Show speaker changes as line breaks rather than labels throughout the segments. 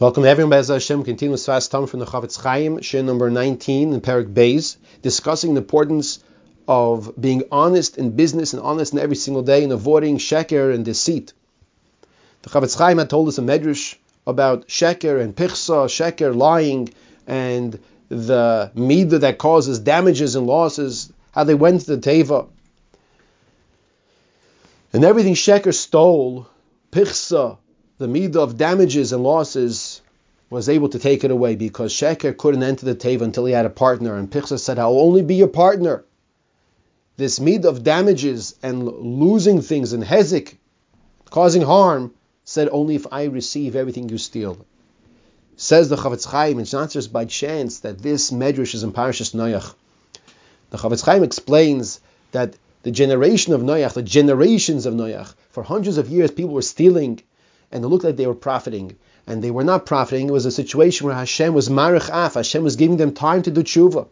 Welcome everyone, Bez Hashem. Continuous fast time from the Chafetz Chaim, Shir number 19 in Perik Beis, discussing the importance of being honest in business and honest in every single day and avoiding sheker and deceit. The Chafetz Chaim had told us a medrash about sheker and pichsa, sheker, lying, and the midah that causes damages and losses, how they went to the teva. And everything sheker stole, pichsa, the midah of damages and losses was able to take it away because Sheker couldn't enter the Teva until he had a partner. And Pichsa said, I'll only be your partner. This midah of damages and losing things and Hezik, causing harm, said only if I receive everything you steal. Says the Chafetz Chaim, it's not just by chance that this medrash is in Parashas Noach. The Chafetz Chaim explains that the generation of Noach, the generations of Noach, for hundreds of years people were stealing and it looked like they were profiting. And they were not profiting. It was a situation where Hashem was marich af. Hashem was giving them time to do tshuva.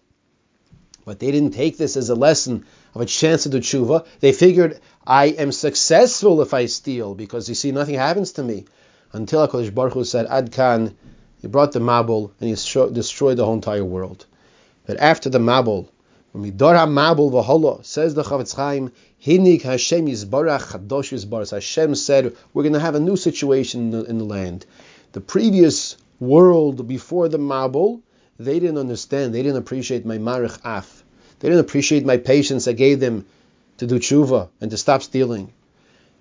But they didn't take this as a lesson of a chance to do tshuva. They figured, I am successful if I steal, because you see, nothing happens to me. Until HaKadosh Baruch Hu said, Ad Khan, he brought the Mabul, and he destroyed the whole entire world. But after the Mabul, Midor HaMabul V'Holo, says the Chafetz Chaim, Hinik Hashem Yisbarach Chadosh Yisbaras. Hashem said, we're going to have a new situation in the, in the land. The previous world before the Mabul, they didn't understand. They didn't appreciate my Marich Af. They didn't appreciate my patience I gave them to do tshuva and to stop stealing.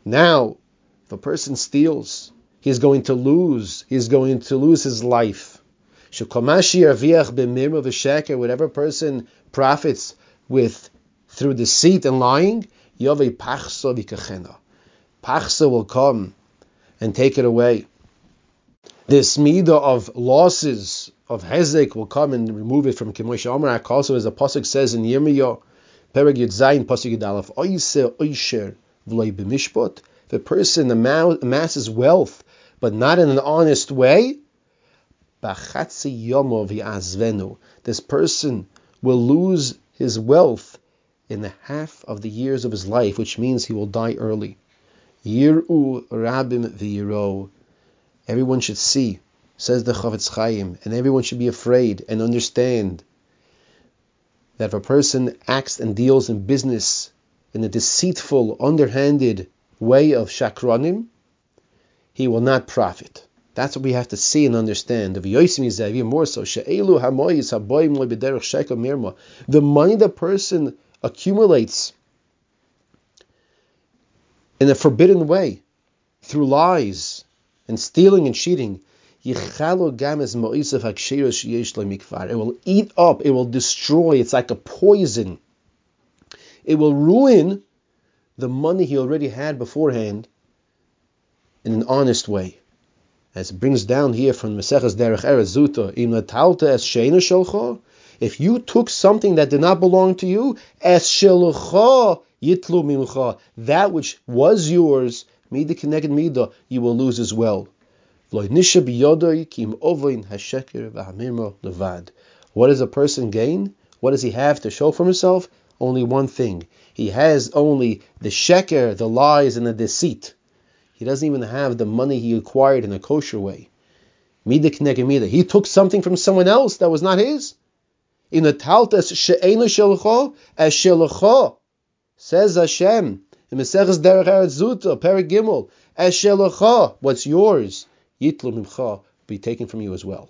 Now, if a person steals, he's going to lose. He's going to lose his life. Whatever person profits with through deceit and lying, Yove Pachsa Vikachena. Pachsa will come and take it away. This midah of losses of Hezek will come and remove it from Kemosh Amrak. Also, as the pasuk says in Yirmiyah, Pereg Yud pasuk Yudalef, Oise Oisher V'loi B'mishpot. A person amasses wealth but not in an honest way, Bachatzi Yomo V'azvenu. This person will lose his wealth in the half of the years of his life, which means he will die early. Yir'u rabim v'yiro. Everyone should see, says the Chafetz Chaim, and everyone should be afraid and understand that if a person acts and deals in business in a deceitful, underhanded way of shakranim, he will not profit. That's what we have to see and understand. The money the person accumulates in a forbidden way through lies and stealing and cheating. It will eat up, it will destroy, it's like a poison. It will ruin the money he already had beforehand in an honest way. As it brings down here from Maseches Derech Eretz Zuta, es shelcho, if you took something that did not belong to you, es shelcho yitlu mimcha, that which was yours, mida connected mida, you will lose as well. What does a person gain? What does he have to show for himself? Only one thing. He has only the sheker, the lies, and the deceit. He doesn't even have the money he acquired in a kosher way. He took something from someone else that was not his. In the Taltas she'ena shelcho as shelcho says Hashem in Maseches Derech Eretz Zuta Gimel as shelcho what's yours yitlu mimcha be taken from you as well.